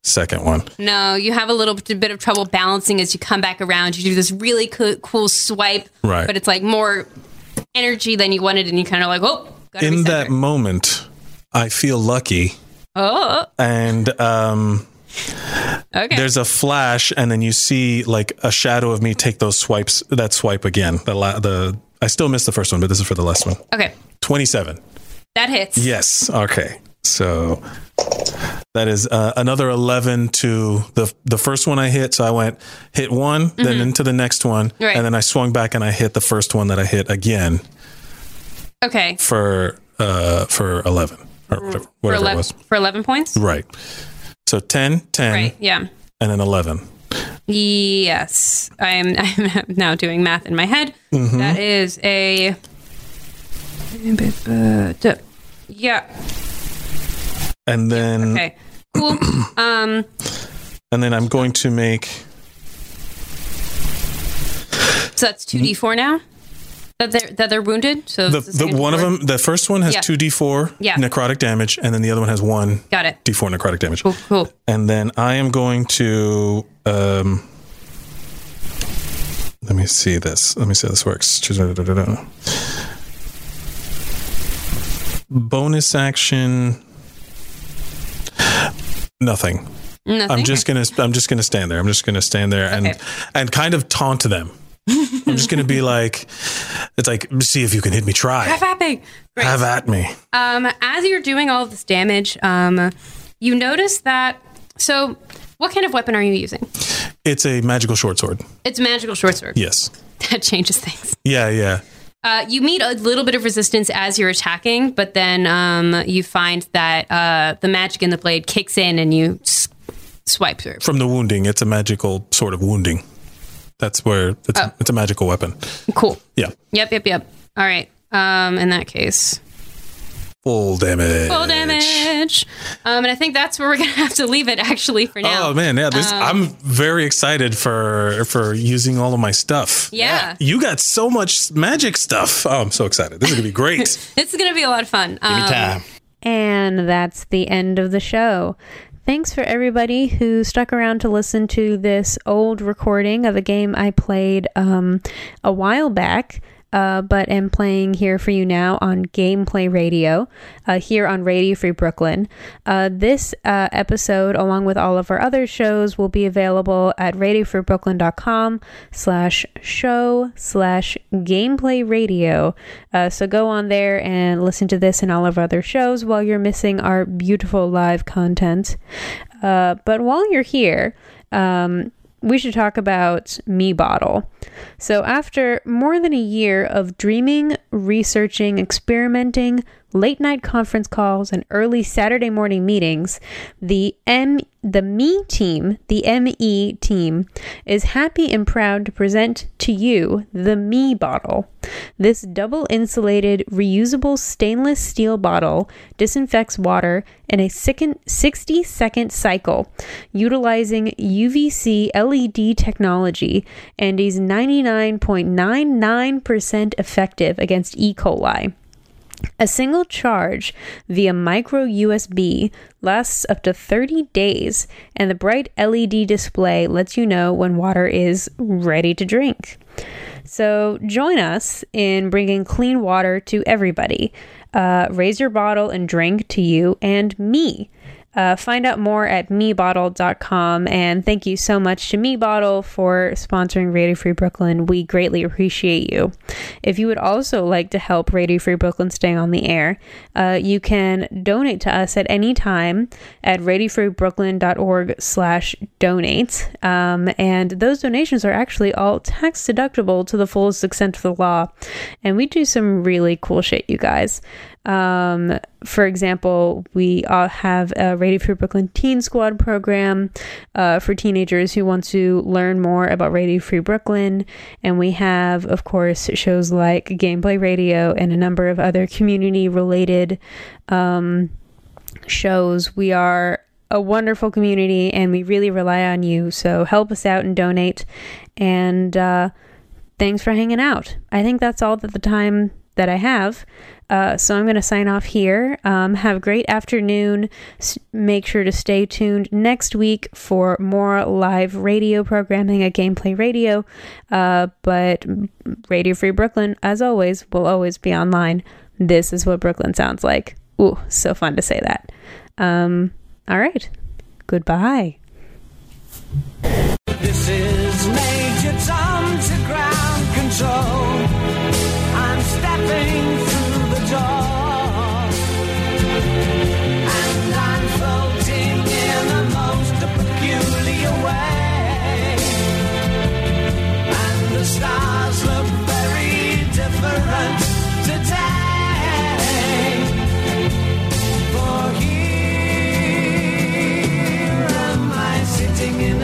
second one. No, you have a little bit of trouble balancing as you come back around. You do this really co- cool swipe, Right. but it's like more energy than you wanted, and you kind of like, oh, in that moment, I feel lucky, oh, and um, okay. there's a flash, and then you see like a shadow of me take those swipes. That swipe again. The la- the I still missed the first one, but this is for the last one. okay, Twenty-seven. that hits. Yes. Okay. So that is uh, another eleven to the the first one I hit. So I went hit one, then into the next one, Mm-hmm. Right. and then I swung back and I hit the first one that I hit again Okay, for uh for eleven or whatever, for whatever it was. for eleven points. Right. So 10, 10, Right. Yeah. and then 11. Yes, I'm. I'm now doing math in my head. Mm-hmm. That is a. Yeah. And then Okay. Cool. um. and then I'm going to make So that's two d four now. That they're that they're wounded. So the, the one of them the first one has Yeah. 2d4 Yeah. necrotic damage and then the other one has 1 Got it. d4 necrotic damage. Cool. Cool. And then I am going to um let me see this. Let me see how this works. Bonus action nothing. Nothing. I'm just gonna I'm just gonna stand there. I'm just gonna stand there and Okay. and kind of taunt them. I'm just gonna be like, it's like, see if you can hit me. Try, Have at me. Great. have at me. Um, as you're doing all of this damage, um, you notice that. So, what kind of weapon are you using? It's a magical short sword. It's a magical short sword. Yes. That changes things. Yeah, yeah. Uh, you meet a little bit of resistance as you're attacking, but then um, you find that uh, the magic in the blade kicks in and you s- swipe through. From the wounding, it's a magical sort of wounding. That's where it's, Oh. it's a magical weapon. Cool. Yeah. Yep, yep, yep. All right. Um, in that case, Full damage. full damage. Um, and I think that's where we're gonna have to leave it actually for now. Oh man, yeah. This Um, I'm very excited for for using all of my stuff. Yeah. You got so much magic stuff. Oh, I'm so excited. This is gonna be great. It's gonna be a lot of fun. Um, Anytime. And that's the end of the show. Thanks for everybody who stuck around to listen to this old recording of a game I played um, a while back. Uh, but am playing here for you now on Gameplay Radio, uh, here on Radio Free Brooklyn. Uh, this uh, episode, along with all of our other shows, will be available at radiofreebrooklyn.com slash show slash gameplay radio. Uh, so go on there and listen to this and all of our other shows while you're missing our beautiful live content. Uh, but while you're here, um, we should talk about Me Bottle. So, after more than a year of dreaming, researching, experimenting, late night conference calls, and early Saturday morning meetings, the M the Me team, the ME team, is happy and proud to present to you the Me bottle. This double insulated, reusable stainless steel bottle disinfects water in a 60 second cycle, utilizing UVC LED technology and is 99.99% effective against E. coli. A single charge via micro USB lasts up to 30 days, and the bright LED display lets you know when water is ready to drink. So, join us in bringing clean water to everybody. Uh, raise your bottle and drink to you and me. Uh, find out more at mebottle.com. And thank you so much to MeBottle for sponsoring Radio Free Brooklyn. We greatly appreciate you. If you would also like to help Radio Free Brooklyn stay on the air, uh, you can donate to us at any time at radiofreebrooklyn.org slash donate. Um, and those donations are actually all tax deductible to the fullest extent of the law. And we do some really cool shit, you guys. Um, for example, we uh, have a Radio Free Brooklyn Teen Squad program uh, for teenagers who want to learn more about Radio Free Brooklyn. And we have, of course, shows like Gameplay Radio and a number of other community related um, shows. We are a wonderful community and we really rely on you. So help us out and donate. And uh, thanks for hanging out. I think that's all that the time that I have. Uh, so I'm going to sign off here. Um, have a great afternoon. S- make sure to stay tuned next week for more live radio programming at Gameplay Radio. Uh, but Radio Free Brooklyn, as always, will always be online. This is what Brooklyn sounds like. Ooh, so fun to say that. Um, all right. Goodbye. This is Major Tom.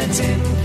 Latin